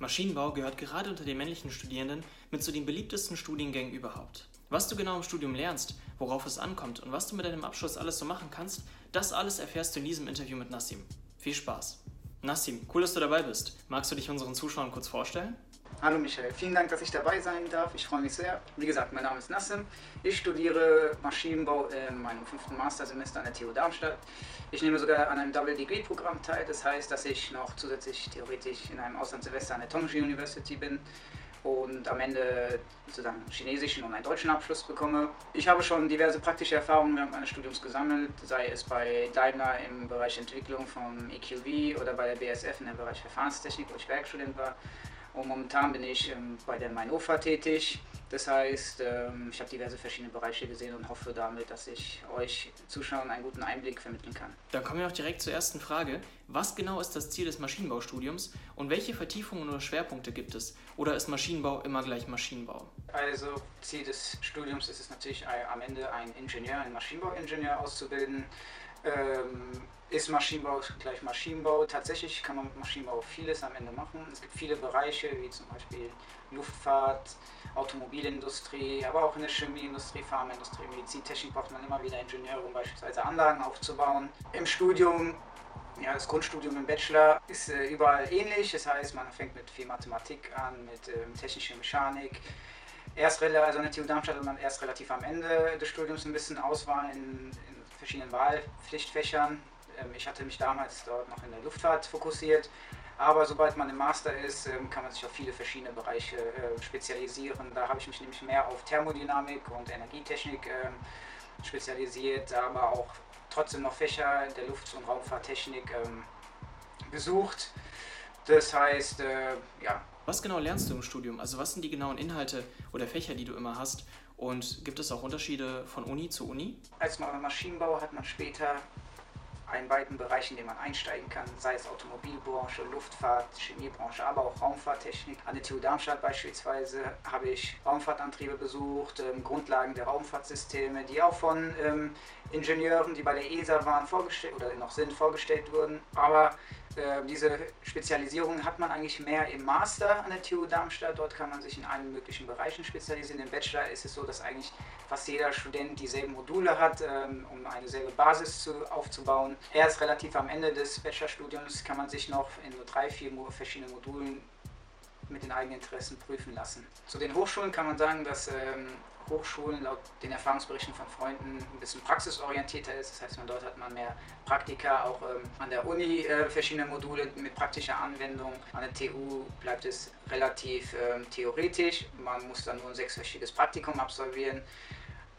Maschinenbau gehört gerade unter den männlichen Studierenden mit zu den beliebtesten Studiengängen überhaupt. Was du genau im Studium lernst, worauf es ankommt und was du mit deinem Abschluss alles so machen kannst, das alles erfährst du in diesem Interview mit Nassim. Viel Spaß! Nassim, cool, dass du dabei bist. Magst du dich unseren Zuschauern kurz vorstellen? Hallo Michael, vielen Dank, dass ich dabei sein darf. Ich freue mich sehr. Wie gesagt, mein Name ist Nassim. Ich studiere Maschinenbau in meinem fünften Mastersemester an der TU Darmstadt. Ich nehme sogar an einem Double Degree Programm teil. Das heißt, dass ich noch zusätzlich theoretisch in einem Auslandssemester an der Tongji University bin und am Ende sozusagen einen chinesischen und einen deutschen Abschluss bekomme. Ich habe schon diverse praktische Erfahrungen während meines Studiums gesammelt, sei es bei Daimler im Bereich Entwicklung vom EQV oder bei der BSF in dem Bereich Verfahrenstechnik, wo ich Werkstudent war. Und momentan bin ich ähm, bei der Mainofa tätig. Das heißt, ähm, ich habe diverse verschiedene Bereiche gesehen und hoffe damit, dass ich euch Zuschauern einen guten Einblick vermitteln kann. Dann kommen wir auch direkt zur ersten Frage. Was genau ist das Ziel des Maschinenbaustudiums und welche Vertiefungen oder Schwerpunkte gibt es? Oder ist Maschinenbau immer gleich Maschinenbau? Also Ziel des Studiums ist es natürlich am Ende einen Ingenieur, einen Maschinenbauingenieur auszubilden. Ähm, ist Maschinenbau gleich Maschinenbau? Tatsächlich kann man mit Maschinenbau vieles am Ende machen. Es gibt viele Bereiche, wie zum Beispiel Luftfahrt, Automobilindustrie, aber auch in der Chemieindustrie, Pharmaindustrie, Medizintechnik braucht man immer wieder Ingenieure, um beispielsweise Anlagen aufzubauen. Im Studium, ja, das Grundstudium im Bachelor ist äh, überall ähnlich. Das heißt, man fängt mit viel Mathematik an, mit ähm, technischer Mechanik. Erst, also an der TU Darmstadt hat man erst relativ am Ende des Studiums ein bisschen Auswahl in, in verschiedenen Wahlpflichtfächern. Ähm, ich hatte mich damals dort noch in der Luftfahrt fokussiert. Aber sobald man im Master ist, ähm, kann man sich auf viele verschiedene Bereiche äh, spezialisieren. Da habe ich mich nämlich mehr auf Thermodynamik und Energietechnik ähm, spezialisiert, aber auch trotzdem noch Fächer der Luft- und Raumfahrttechnik besucht. Das heißt, äh, ja. Was genau lernst du im Studium? Also was sind die genauen Inhalte oder Fächer, die du immer hast? Und gibt es auch Unterschiede von Uni zu Uni? Als Maschinenbau hat man später einen weiten Bereich, in den man einsteigen kann, sei es Automobilbranche, Luftfahrt, Chemiebranche, aber auch Raumfahrttechnik. An der TU Darmstadt beispielsweise habe ich Raumfahrtantriebe besucht, ähm, Grundlagen der Raumfahrtsysteme, die auch von ähm, Ingenieuren, die bei der ESA waren, vorgestellt oder noch sind, vorgestellt wurden. Aber äh, diese Spezialisierung hat man eigentlich mehr im Master an der TU Darmstadt. Dort kann man sich in allen möglichen Bereichen spezialisieren. Im Bachelor ist es so, dass eigentlich fast jeder Student dieselben Module hat, ähm, um eine selbe Basis zu, aufzubauen. Erst relativ am Ende des Bachelorstudiums kann man sich noch in nur drei, vier verschiedene Modulen mit den eigenen Interessen prüfen lassen. Zu den Hochschulen kann man sagen, dass ähm, Hochschulen laut den Erfahrungsberichten von Freunden ein bisschen praxisorientierter ist. Das heißt, man dort hat man mehr Praktika, auch ähm, an der Uni äh, verschiedene Module mit praktischer Anwendung. An der TU bleibt es relativ ähm, theoretisch. Man muss dann nur ein sechswöchiges Praktikum absolvieren.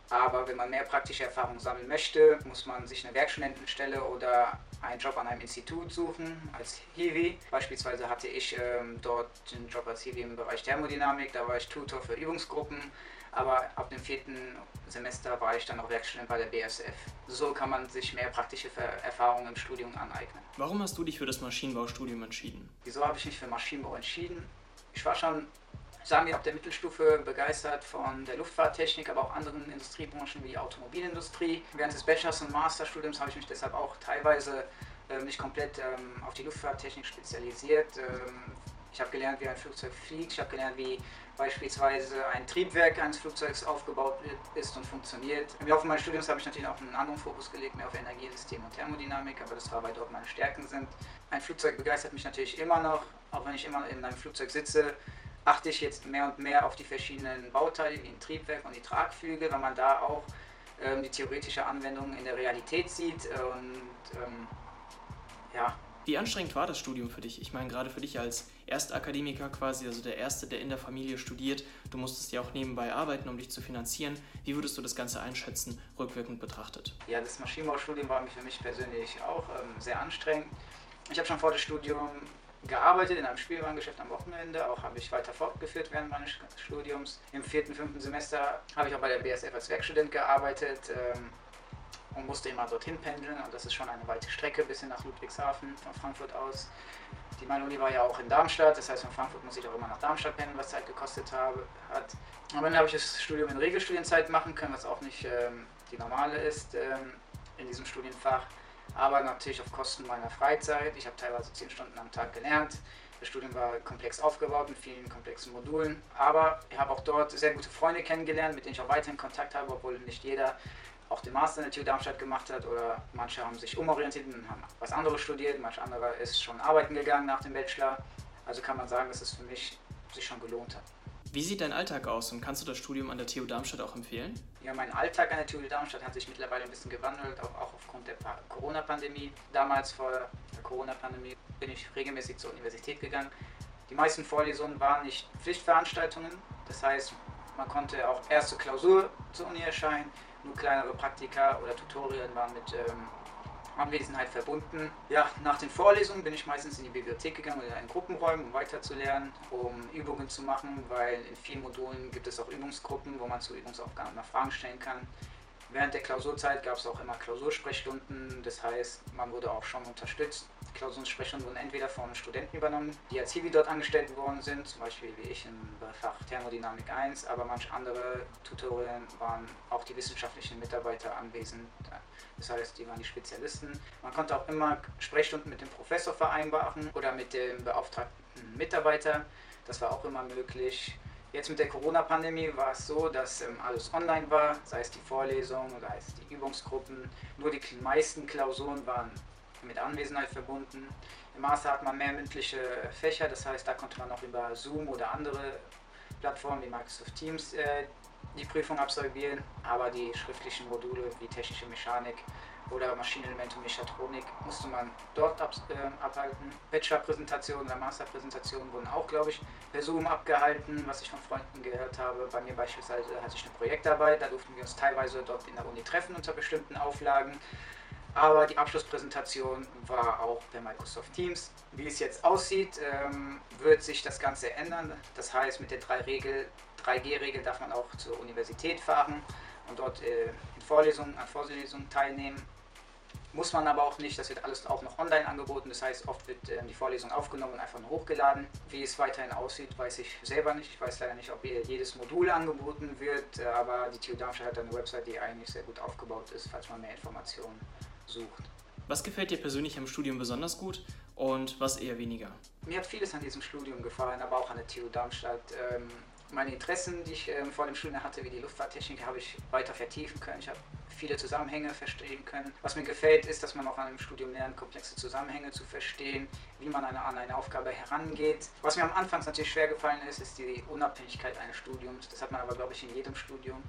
Aber wenn man mehr praktische Erfahrung sammeln möchte, muss man sich eine Werkstudentenstelle oder einen Job an einem Institut suchen als Hiwi. Beispielsweise hatte ich ähm, dort einen Job als Hiwi im Bereich Thermodynamik, da war ich Tutor für Übungsgruppen. Aber ab dem vierten Semester war ich dann auch Werkstudent bei der BSF. So kann man sich mehr praktische Erfahrungen im Studium aneignen. Warum hast du dich für das Maschinenbaustudium entschieden? Wieso habe ich mich für Maschinenbau entschieden? Ich war schon sagen wir, ab der Mittelstufe begeistert von der Luftfahrttechnik, aber auch anderen Industriebranchen wie die Automobilindustrie. Während des Bachelors- und Masterstudiums habe ich mich deshalb auch teilweise äh, nicht komplett ähm, auf die Luftfahrttechnik spezialisiert. Ähm, ich habe gelernt, wie ein Flugzeug fliegt, ich habe gelernt, wie beispielsweise ein Triebwerk eines Flugzeugs aufgebaut ist und funktioniert. Im Laufe meines Studiums habe ich natürlich auch einen anderen Fokus gelegt, mehr auf Energiesystem und Thermodynamik, aber das war, weil dort meine Stärken sind. Ein Flugzeug begeistert mich natürlich immer noch, auch wenn ich immer in einem Flugzeug sitze, achte ich jetzt mehr und mehr auf die verschiedenen Bauteile, wie ein Triebwerk und die Tragflügel, weil man da auch ähm, die theoretische Anwendung in der Realität sieht und ähm, ja. Wie anstrengend war das Studium für dich? Ich meine, gerade für dich als Erstakademiker quasi, also der Erste, der in der Familie studiert, du musstest ja auch nebenbei arbeiten, um dich zu finanzieren. Wie würdest du das Ganze einschätzen, rückwirkend betrachtet? Ja, das Maschinenbaustudium war für mich persönlich auch ähm, sehr anstrengend. Ich habe schon vor dem Studium gearbeitet in einem Spielwarengeschäft am Wochenende, auch habe ich weiter fortgeführt während meines Studiums. Im vierten, fünften Semester habe ich auch bei der BSF als Werkstudent gearbeitet ähm, und musste immer dorthin pendeln und das ist schon eine weite Strecke bis hin nach Ludwigshafen von Frankfurt aus. Die meine Uni war ja auch in Darmstadt, das heißt von Frankfurt muss ich auch immer nach Darmstadt pendeln, was Zeit gekostet habe, hat. Aber dann habe ich das Studium in Regelstudienzeit machen können, was auch nicht ähm, die normale ist ähm, in diesem Studienfach aber natürlich auf Kosten meiner Freizeit. Ich habe teilweise zehn Stunden am Tag gelernt. Das Studium war komplex aufgebaut mit vielen komplexen Modulen, aber ich habe auch dort sehr gute Freunde kennengelernt, mit denen ich auch weiterhin Kontakt habe, obwohl nicht jeder auch den Master in der TU Darmstadt gemacht hat oder manche haben sich umorientiert und haben was anderes studiert, manch anderer ist schon arbeiten gegangen nach dem Bachelor. Also kann man sagen, dass es für mich sich schon gelohnt hat. Wie sieht dein Alltag aus und kannst du das Studium an der TU Darmstadt auch empfehlen? Ja, mein Alltag an der TU Darmstadt hat sich mittlerweile ein bisschen gewandelt, auch, auch aufgrund der Corona-Pandemie. Damals vor der Corona-Pandemie bin ich regelmäßig zur Universität gegangen. Die meisten Vorlesungen waren nicht Pflichtveranstaltungen, das heißt, man konnte auch erste Klausur zur Uni erscheinen, nur kleinere Praktika oder Tutorien waren mit ähm, Anwesenheit verbunden. Ja, nach den Vorlesungen bin ich meistens in die Bibliothek gegangen oder in Gruppenräumen, um weiterzulernen, um Übungen zu machen, weil in vielen Modulen gibt es auch Übungsgruppen, wo man zu Übungsaufgaben noch Fragen stellen kann. Während der Klausurzeit gab es auch immer Klausursprechstunden, das heißt, man wurde auch schon unterstützt. Klausursprechstunden wurden entweder von Studenten übernommen, die als Hiwi dort angestellt worden sind, zum Beispiel wie ich im Fach Thermodynamik 1, aber manche andere Tutorien waren auch die wissenschaftlichen Mitarbeiter anwesend. Das heißt, die waren die Spezialisten. Man konnte auch immer Sprechstunden mit dem Professor vereinbaren oder mit dem beauftragten Mitarbeiter. Das war auch immer möglich. Jetzt mit der Corona-Pandemie war es so, dass ähm, alles online war, sei es die Vorlesungen, sei es die Übungsgruppen. Nur die meisten Klausuren waren mit Anwesenheit verbunden. Im Master hat man mehr mündliche Fächer, das heißt, da konnte man auch über Zoom oder andere Plattformen wie Microsoft Teams äh, die Prüfung absolvieren, aber die schriftlichen Module wie technische Mechanik oder Maschinenelemente und Mechatronik musste man dort ab, äh, abhalten. Bachelor-Präsentationen oder Master-Präsentationen wurden auch, glaube ich, per Zoom abgehalten, was ich von Freunden gehört habe. Bei mir beispielsweise hatte ich eine Projektarbeit, da durften wir uns teilweise dort in der Uni treffen unter bestimmten Auflagen. Aber die Abschlusspräsentation war auch per Microsoft Teams. Wie es jetzt aussieht, ähm, wird sich das Ganze ändern. Das heißt, mit der 3G-Regel darf man auch zur Universität fahren und dort äh, in Vorlesungen, an Vorlesungen teilnehmen. Muss man aber auch nicht, das wird alles auch noch online angeboten. Das heißt, oft wird äh, die Vorlesung aufgenommen und einfach nur hochgeladen. Wie es weiterhin aussieht, weiß ich selber nicht. Ich weiß leider nicht, ob jedes Modul angeboten wird, äh, aber die TU Darmstadt hat eine Website, die eigentlich sehr gut aufgebaut ist, falls man mehr Informationen sucht. Was gefällt dir persönlich am Studium besonders gut und was eher weniger? Mir hat vieles an diesem Studium gefallen, aber auch an der TU Darmstadt. Ähm, meine Interessen, die ich ähm, vor dem Studium hatte, wie die Luftfahrttechnik, habe ich weiter vertiefen können. Ich habe viele Zusammenhänge verstehen können. Was mir gefällt, ist, dass man auch an einem Studium lernt, komplexe Zusammenhänge zu verstehen, wie man eine, an eine Aufgabe herangeht. Was mir am Anfang natürlich schwer gefallen ist, ist die Unabhängigkeit eines Studiums. Das hat man aber, glaube ich, in jedem Studium.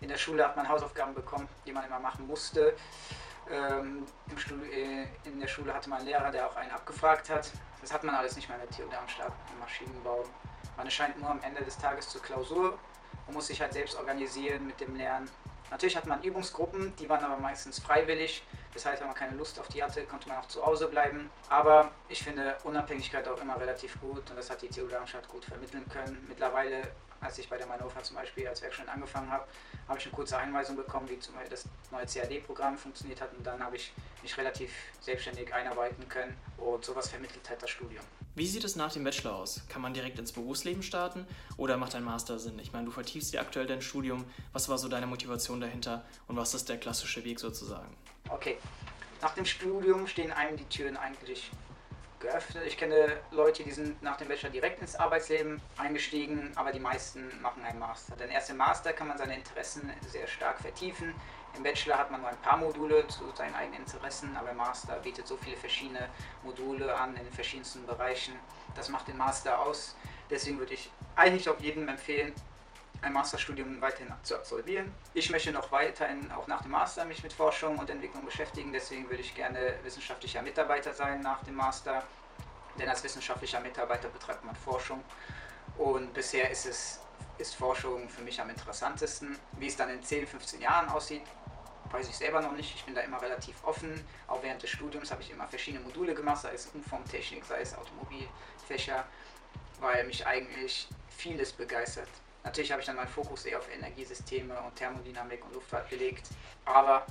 In der Schule hat man Hausaufgaben bekommen, die man immer machen musste. Ähm, äh, in der Schule hatte man einen Lehrer, der auch einen abgefragt hat. Das hat man alles nicht mehr in der TU Darmstadt, im Maschinenbau. Man erscheint nur am Ende des Tages zur Klausur und muss sich halt selbst organisieren mit dem Lernen. Natürlich hat man Übungsgruppen, die waren aber meistens freiwillig. Das heißt, wenn man keine Lust auf die hatte, konnte man auch zu Hause bleiben. Aber ich finde Unabhängigkeit auch immer relativ gut und das hat die TU Darmstadt gut vermitteln können. Mittlerweile als ich bei der Manova zum Beispiel als Werkstudent angefangen habe, habe ich eine kurze Einweisung bekommen, wie zum Beispiel das neue CAD-Programm funktioniert hat und dann habe ich mich relativ selbstständig einarbeiten können und sowas vermittelt hat das Studium. Wie sieht es nach dem Bachelor aus? Kann man direkt ins Berufsleben starten oder macht ein Master Sinn? Ich meine, du vertiefst dir aktuell dein Studium. Was war so deine Motivation dahinter und was ist der klassische Weg sozusagen? Okay, nach dem Studium stehen einem die Türen eigentlich geöffnet. Ich kenne Leute, die sind nach dem Bachelor direkt ins Arbeitsleben eingestiegen, aber die meisten machen einen Master. Denn erst im Master kann man seine Interessen sehr stark vertiefen. Im Bachelor hat man nur ein paar Module zu seinen eigenen Interessen, aber im Master bietet so viele verschiedene Module an in den verschiedensten Bereichen. Das macht den Master aus. Deswegen würde ich eigentlich auch jedem empfehlen, ein Masterstudium weiterhin zu absolvieren. Ich möchte noch weiterhin auch nach dem Master mich mit Forschung und Entwicklung beschäftigen, deswegen würde ich gerne wissenschaftlicher Mitarbeiter sein nach dem Master, denn als wissenschaftlicher Mitarbeiter betreibt man Forschung und bisher ist es ist Forschung für mich am interessantesten. Wie es dann in 10, 15 Jahren aussieht, weiß ich selber noch nicht. Ich bin da immer relativ offen. Auch während des Studiums habe ich immer verschiedene Module gemacht, sei es Umformtechnik, sei es Automobilfächer, weil mich eigentlich vieles begeistert. Natürlich habe ich dann meinen Fokus eher auf Energiesysteme und Thermodynamik und Luftfahrt gelegt, aber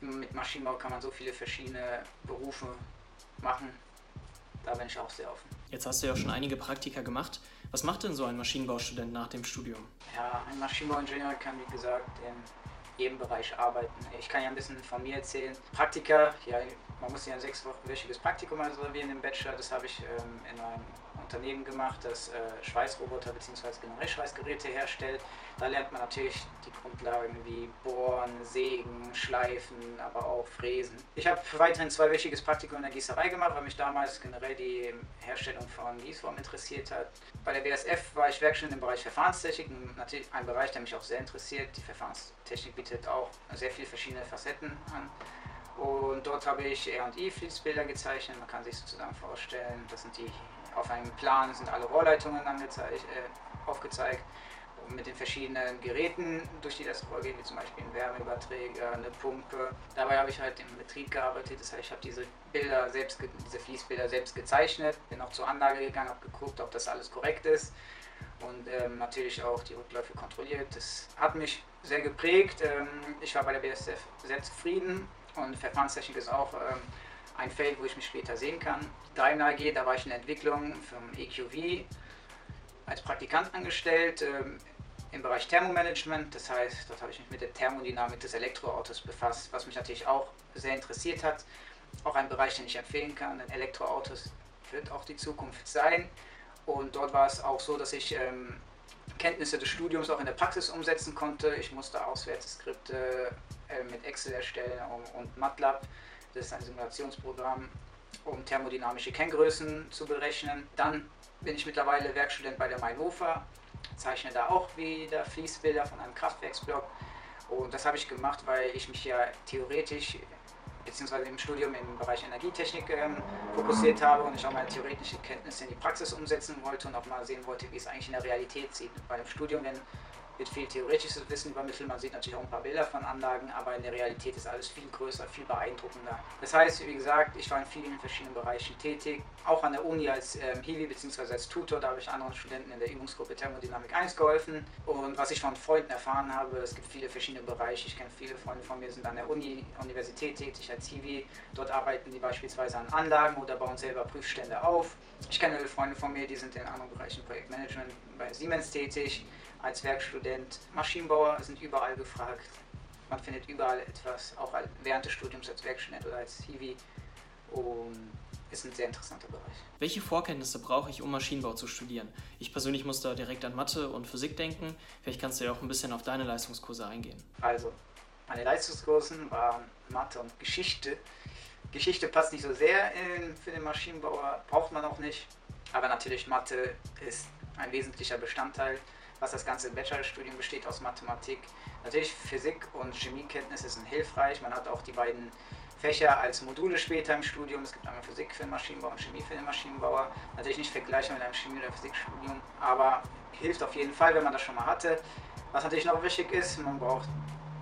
mit Maschinenbau kann man so viele verschiedene Berufe machen. Da bin ich auch sehr offen. Jetzt hast du ja schon einige Praktika gemacht. Was macht denn so ein Maschinenbaustudent nach dem Studium? Ja, ein Maschinenbauingenieur kann, wie gesagt, in jedem Bereich arbeiten. Ich kann ja ein bisschen von mir erzählen. Praktika, ja, man muss ja ein sechswöchiges Praktikum absolvieren im Bachelor. Das habe ich ähm, in einem Unternehmen gemacht, das äh, Schweißroboter bzw. generell Schweißgeräte herstellt. Da lernt man natürlich die Grundlagen wie Bohren, Sägen, Schleifen, aber auch Fräsen. Ich habe weiterhin zweiwöchiges Praktikum in der Gießerei gemacht, weil mich damals generell die Herstellung von Gießformen interessiert hat. Bei der BSF war ich Werkstudent im Bereich Verfahrenstechnik, natürlich ein Bereich, der mich auch sehr interessiert. Die Verfahrenstechnik bietet auch sehr viele verschiedene Facetten an. Und dort habe ich R&I-Fließbilder gezeichnet. Man kann sich sozusagen vorstellen, das sind die auf einem Plan sind alle Rohrleitungen äh, aufgezeigt mit den verschiedenen Geräten, durch die das vorgeht, wie zum Beispiel ein Wärmeüberträger, eine Pumpe. Dabei habe ich halt im Betrieb gearbeitet, das heißt, ich habe diese Bilder selbst, diese Fließbilder selbst gezeichnet, bin auch zur Anlage gegangen, habe geguckt, ob das alles korrekt ist und ähm, natürlich auch die Rückläufe kontrolliert. Das hat mich sehr geprägt. Ähm, ich war bei der BSF sehr zufrieden und Verfahrenstechnik ist auch ähm, ein Feld, wo ich mich später sehen kann. Daimler AG, da war ich in der Entwicklung vom EQV als Praktikant angestellt ähm, im Bereich Thermomanagement. Das heißt, dort habe ich mich mit der Thermodynamik des Elektroautos befasst, was mich natürlich auch sehr interessiert hat. Auch ein Bereich, den ich empfehlen kann, denn Elektroautos wird auch die Zukunft sein. Und dort war es auch so, dass ich ähm, Kenntnisse des Studiums auch in der Praxis umsetzen konnte. Ich musste Auswerteskripte äh, mit Excel erstellen und MATLAB. Das ist ein Simulationsprogramm, um thermodynamische Kenngrößen zu berechnen. Dann bin ich mittlerweile Werkstudent bei der Mainhofer zeichne da auch wieder Fließbilder von einem Kraftwerksblock. Und das habe ich gemacht, weil ich mich ja theoretisch beziehungsweise im Studium im Bereich Energietechnik ähm, fokussiert habe und ich auch meine theoretischen Kenntnisse in die Praxis umsetzen wollte und auch mal sehen wollte, wie es eigentlich in der Realität sieht. Bei dem Studium, wenn wird viel theoretisches Wissen übermittelt. Man sieht natürlich auch ein paar Bilder von Anlagen, aber in der Realität ist alles viel größer, viel beeindruckender. Das heißt, wie gesagt, ich war in vielen verschiedenen Bereichen tätig, auch an der Uni als ähm, Hiwi bzw. als Tutor, da habe ich anderen Studenten in der Übungsgruppe Thermodynamik 1 geholfen. Und was ich von Freunden erfahren habe, es gibt viele verschiedene Bereiche. Ich kenne viele Freunde von mir, sind an der Uni, Universität tätig als Hiwi. Dort arbeiten die beispielsweise an Anlagen oder bauen selber Prüfstände auf. Ich kenne Freunde von mir, die sind in anderen Bereichen Projektmanagement bei Siemens tätig als Werkstudent. Maschinenbauer sind überall gefragt. Man findet überall etwas, auch während des Studiums als Werkstudent oder als Hiwi. Und ist ein sehr interessanter Bereich. Welche Vorkenntnisse brauche ich, um Maschinenbau zu studieren? Ich persönlich muss da direkt an Mathe und Physik denken. Vielleicht kannst du ja auch ein bisschen auf deine Leistungskurse eingehen. Also, meine Leistungskursen waren Mathe und Geschichte. Geschichte passt nicht so sehr in, für den Maschinenbauer, braucht man auch nicht. Aber natürlich Mathe ist ein wesentlicher Bestandteil was das ganze Bachelorstudium besteht aus Mathematik. Natürlich Physik und Chemiekenntnisse sind hilfreich. Man hat auch die beiden Fächer als Module später im Studium. Es gibt einmal Physik für den Maschinenbau und Chemie für den Maschinenbauer. Natürlich nicht vergleichbar mit einem Chemie- oder Physikstudium, aber hilft auf jeden Fall, wenn man das schon mal hatte. Was natürlich noch wichtig ist, man braucht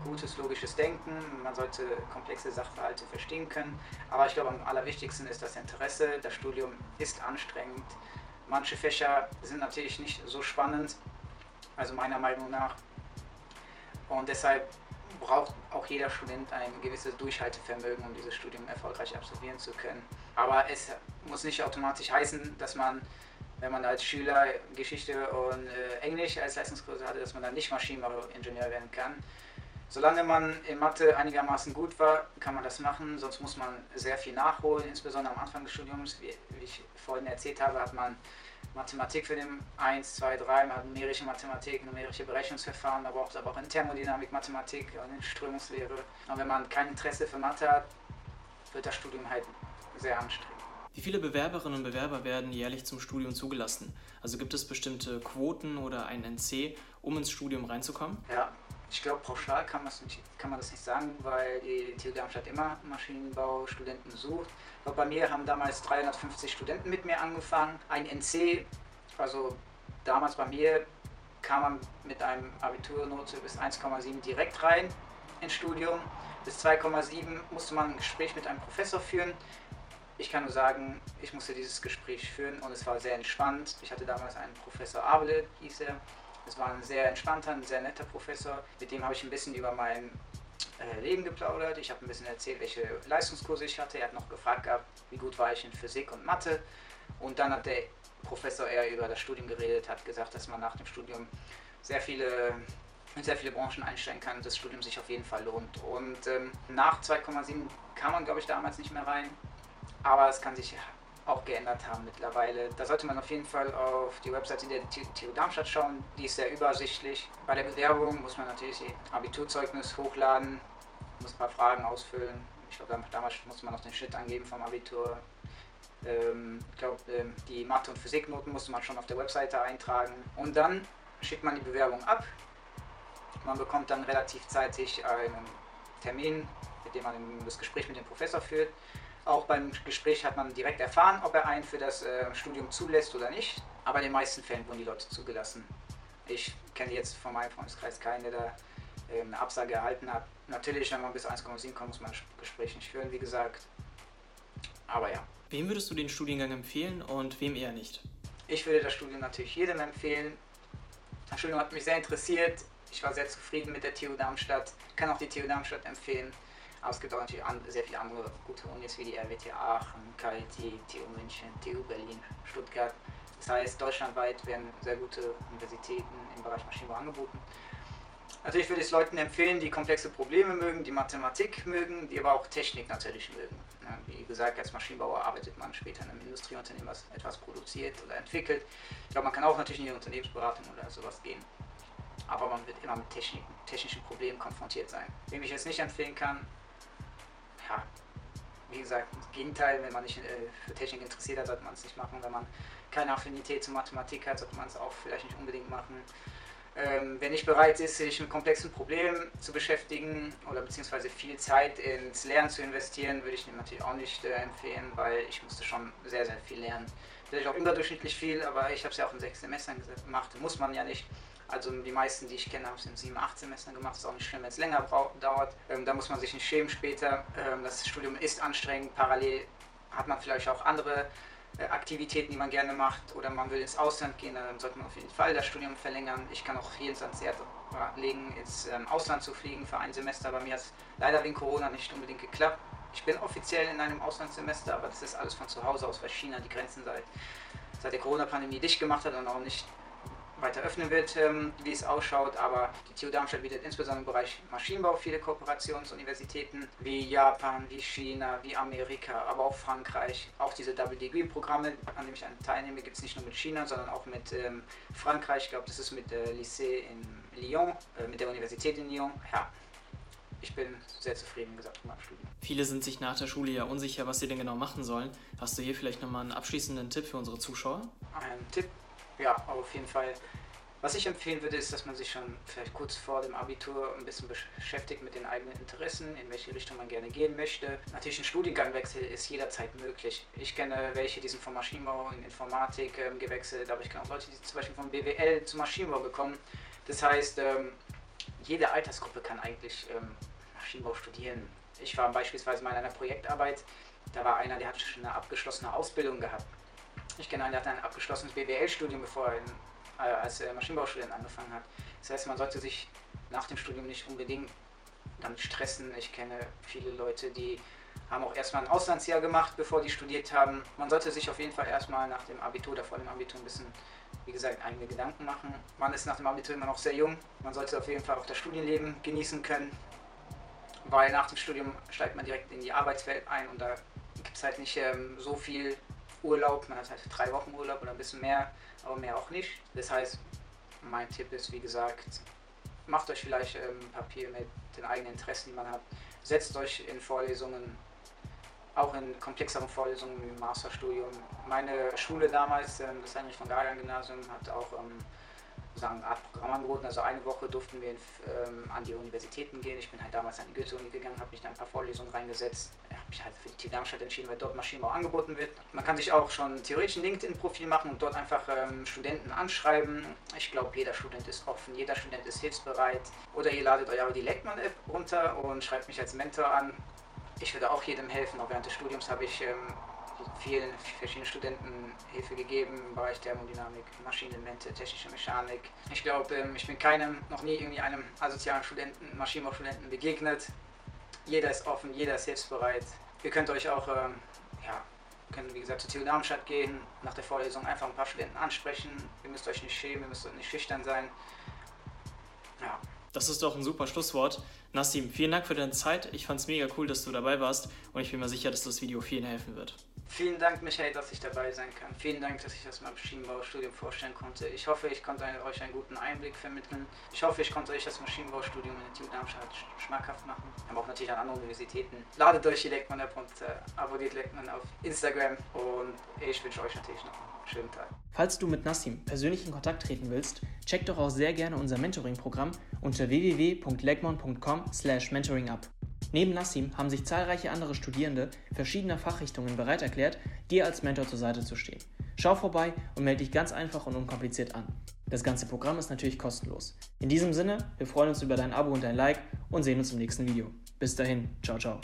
gutes logisches Denken, man sollte komplexe Sachverhalte verstehen können. Aber ich glaube, am allerwichtigsten ist das Interesse. Das Studium ist anstrengend. Manche Fächer sind natürlich nicht so spannend, also meiner Meinung nach. Und deshalb braucht auch jeder Student ein gewisses Durchhaltevermögen, um dieses Studium erfolgreich absolvieren zu können. Aber es muss nicht automatisch heißen, dass man, wenn man als Schüler Geschichte und äh, Englisch als Leistungskurse hatte, dass man dann nicht Maschinenbauingenieur werden kann. Solange man in Mathe einigermaßen gut war, kann man das machen, sonst muss man sehr viel nachholen, insbesondere am Anfang des Studiums. Wie, wie ich vorhin erzählt habe, hat man Mathematik für den 1, 2, 3, man hat numerische Mathematik, numerische Berechnungsverfahren, man braucht aber auch in Thermodynamik, Mathematik und in Strömungslehre. Und wenn man kein Interesse für Mathe hat, wird das Studium halt sehr anstrengend. Wie viele Bewerberinnen und Bewerber werden jährlich zum Studium zugelassen? Also gibt es bestimmte Quoten oder ein NC, um ins Studium reinzukommen? Ja, ich glaube, pauschal kann, kann, man das nicht sagen, weil die TU Darmstadt immer Maschinenbaustudenten sucht. Aber bei mir haben damals 350 Studenten mit mir angefangen. Ein NC, also damals bei mir kam man mit einem Abiturnote bis 1,7 direkt rein ins Studium. Bis 2,7 musste man ein Gespräch mit einem Professor führen. Ich kann nur sagen, ich musste dieses Gespräch führen und es war sehr entspannt. Ich hatte damals einen Professor Abele, hieß er, es war ein sehr entspannter, ein sehr netter Professor. Mit dem habe ich ein bisschen über mein äh, Leben geplaudert. Ich habe ein bisschen erzählt, welche Leistungskurse ich hatte. Er hat noch gefragt gehabt, wie gut war ich in Physik und Mathe. Und dann hat der Professor eher über das Studium geredet, hat gesagt, dass man nach dem Studium sehr viele in sehr viele Branchen einsteigen kann und das Studium sich auf jeden Fall lohnt. Und ähm, nach 2,7 kam man, glaube ich, damals nicht mehr rein. Aber es kann sich auch geändert haben mittlerweile. Da sollte man auf jeden Fall auf die Webseite der TU Darmstadt schauen. Die ist sehr übersichtlich. Bei der Bewerbung muss man natürlich ihr Abiturzeugnis hochladen, muss ein paar Fragen ausfüllen. Ich glaube, damals musste man noch den Schnitt angeben vom Abitur. Ähm, ich glaube, ähm, die Mathe- und Physiknoten musste man schon auf der Webseite eintragen. Und dann schickt man die Bewerbung ab. Man bekommt dann relativ zeitig einen Termin, mit dem man das Gespräch mit dem Professor führt. Auch beim Gespräch hat man direkt erfahren, ob er einen für das äh, Studium zulässt oder nicht. Aber in den meisten Fällen wurden die Leute zugelassen. Ich kenne jetzt von meinem Freundeskreis keinen, der da äh, eine Absage erhalten hat. Natürlich, wenn man bis 1,7 kommt, muss man das Gespräch nicht führen, wie gesagt. Aber ja. Wem würdest du den Studiengang empfehlen und wem eher nicht? Ich würde das Studium natürlich jedem empfehlen. Das Studium hat mich sehr interessiert. Ich war sehr zufrieden mit der TU Darmstadt. Ich kann auch die TU Darmstadt empfehlen. Aber es gibt auch natürlich sehr viele andere gute Unis wie die RWTH Aachen, KIT, TU München, TU Berlin, Stuttgart. Das heißt, deutschlandweit werden sehr gute Universitäten im Bereich Maschinenbau angeboten. Natürlich würde ich es Leuten empfehlen, die komplexe Probleme mögen, die Mathematik mögen, die aber auch Technik natürlich mögen. wie gesagt, als Maschinenbauer arbeitet man später in einem Industrieunternehmen, was etwas produziert oder entwickelt. Ich glaube, man kann auch natürlich in die Unternehmensberatung oder sowas gehen. Aber man wird immer mit technischen Problemen konfrontiert sein. Wem ich jetzt nicht empfehlen kann, ja, wie gesagt, das Gegenteil, wenn man nicht äh, für Technik interessiert hat, sollte man es nicht machen. Wenn man keine Affinität zur Mathematik hat, sollte man es auch vielleicht nicht unbedingt machen. Ähm, wer nicht bereit ist, sich mit komplexen Problemen zu beschäftigen oder beziehungsweise viel Zeit ins Lernen zu investieren, würde ich dem natürlich auch nicht äh, empfehlen, weil ich musste schon sehr, sehr viel lernen. Vielleicht auch überdurchschnittlich viel, aber ich habe es ja auch in sechs Semestern gemacht, muss man ja nicht. Also die meisten, die ich kenne, haben es in sieben, acht Semestern gemacht. Ist auch nicht schlimm, wenn es länger dauert. Ähm, da muss man sich nicht schämen später. Ähm, das Studium ist anstrengend. Parallel hat man vielleicht auch andere äh, Aktivitäten, die man gerne macht oder man will ins Ausland gehen, dann sollte man auf jeden Fall das Studium verlängern. Ich kann auch jeden ans Herz legen, ins ähm, Ausland zu fliegen für ein Semester. Bei mir hat es leider wegen Corona nicht unbedingt geklappt. Ich bin offiziell in einem Auslandssemester, aber das ist alles von zu Hause aus, weil China die Grenzen seit, seit der Corona-Pandemie dicht gemacht hat und auch nicht weiter öffnen wird, ähm, wie es ausschaut. Aber die TU Darmstadt bietet insbesondere im Bereich Maschinenbau viele Kooperationsuniversitäten wie Japan, wie China, wie Amerika, aber auch Frankreich. Auch diese Double Degree Programme, an denen ich teilnehme, gibt es nicht nur mit China, sondern auch mit ähm, Frankreich. Ich glaube, das ist mit der Lycée in Lyon, äh, mit der Universität in Lyon. Ja, ich bin sehr zufrieden gesagt mit meinem Studium. Viele sind sich nach der Schule ja unsicher, was sie denn genau machen sollen. Hast du hier vielleicht nochmal einen abschließenden Tipp für unsere Zuschauer? Ein Tipp ja, auf jeden Fall. Was ich empfehlen würde, ist, dass man sich schon vielleicht kurz vor dem Abitur ein bisschen beschäftigt mit den eigenen Interessen, in welche Richtung man gerne gehen möchte. Natürlich ein Studiengangwechsel ist jederzeit möglich. Ich kenne welche, die sind vom Maschinenbau in Informatik ähm, gewechselt, aber ich kenne auch Leute, die zum Beispiel vom BWL zum Maschinenbau gekommen. Das heißt, ähm, jede Altersgruppe kann eigentlich ähm, Maschinenbau studieren. Ich war beispielsweise mal in einer Projektarbeit, da war einer, der hat schon eine abgeschlossene Ausbildung gehabt ich kenne einen, der hat ein abgeschlossenes BWL-Studium, bevor er in, äh, als äh, Maschinenbaustudent angefangen hat. Das heißt, man sollte sich nach dem Studium nicht unbedingt damit stressen. Ich kenne viele Leute, die haben auch erstmal ein Auslandsjahr gemacht, bevor die studiert haben. Man sollte sich auf jeden Fall erstmal nach dem Abitur oder vor dem Abitur ein bisschen, wie gesagt, eigene Gedanken machen. Man ist nach dem Abitur immer noch sehr jung. Man sollte auf jeden Fall auch das Studienleben genießen können, weil nach dem Studium steigt man direkt in die Arbeitswelt ein und da gibt es halt nicht ähm, so viel Urlaub, man hat halt drei Wochen Urlaub oder ein bisschen mehr, aber mehr auch nicht. Das heißt, mein Tipp ist, wie gesagt, macht euch vielleicht ähm, Papier mit den eigenen Interessen, die man hat. Setzt euch in Vorlesungen, auch in komplexeren Vorlesungen im Masterstudium. Meine Schule damals, ähm, das Heinrich von Gagan Gymnasium, hat auch ähm, sagen, eine Art Programm angeboten. Also eine Woche durften wir ähm, an die Universitäten gehen. Ich bin halt damals an die Goethe-Uni gegangen, habe mich da ein paar Vorlesungen reingesetzt. Ich habe mich halt für die Darmstadt entschieden, weil dort Maschinenbau angeboten wird. Man kann sich auch schon theoretisch ein LinkedIn-Profil machen und dort einfach ähm, Studenten anschreiben. Ich glaube, jeder Student ist offen, jeder Student ist hilfsbereit. Oder ihr ladet eure Dilektmann-App runter und schreibt mich als Mentor an. Ich würde auch jedem helfen. Auch während des Studiums habe ich ähm, vielen verschiedenen Studenten Hilfe gegeben im Bereich Thermodynamik, Maschinenelemente, technische Mechanik. Ich glaube, ähm, ich bin keinem, noch nie irgendwie einem asozialen Studenten, Maschinenbaustudenten begegnet. Jeder ist offen, jeder ist hilfsbereit. Ihr könnt euch auch, ähm, ja, können wie gesagt zur TU Darmstadt gehen, nach der Vorlesung einfach ein paar Studenten ansprechen. Ihr müsst euch nicht schämen, ihr müsst nicht schüchtern sein. Ja. Das ist doch ein super Schlusswort. Nassim, vielen Dank für deine Zeit. Ich fand es mega cool, dass du dabei warst und ich bin mir sicher, dass das Video vielen helfen wird. Vielen Dank, Michael, dass ich dabei sein kann. Vielen Dank, dass ich das Maschinenbaustudium vorstellen konnte. Ich hoffe, ich konnte euch einen guten Einblick vermitteln. Ich hoffe, ich konnte euch das Maschinenbaustudium in der TU Darmstadt schmackhaft machen. Aber auch natürlich an anderen Universitäten. Ladet euch die Leckmann App und äh, abonniert Leckmann auf Instagram. Und ich wünsche euch natürlich noch einen schönen Tag. Falls du mit Nassim persönlich in Kontakt treten willst, check doch auch sehr gerne unser Mentoring-Programm unter www.legmon.com/mentoring ab. Neben Nassim haben sich zahlreiche andere Studierende verschiedener Fachrichtungen bereit erklärt, dir als Mentor zur Seite zu stehen. Schau vorbei und melde dich ganz einfach und unkompliziert an. Das ganze Programm ist natürlich kostenlos. In diesem Sinne, wir freuen uns über dein Abo und dein Like und sehen uns im nächsten Video. Bis dahin, ciao, ciao.